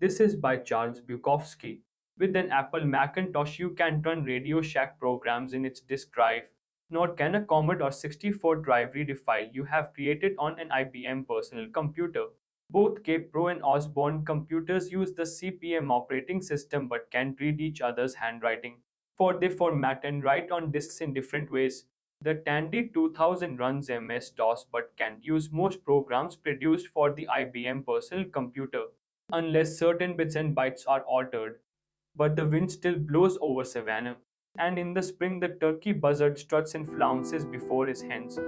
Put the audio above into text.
This is by Charles Bukowski. With an Apple Macintosh, you can run Radio Shack programs in its disk drive. Nor can a Commodore 64 drive read a file you have created on an IBM personal computer. Both Kaypro and Osborne computers use the CP/M operating system but can read each other's handwriting, for they format and write on disks in different ways. The Tandy 2000 runs MS-DOS but can use most programs produced for the IBM personal computer, unless certain bits and bytes are altered. But the wind still blows over Savannah, and in the spring the turkey buzzard struts and flounces before his hens.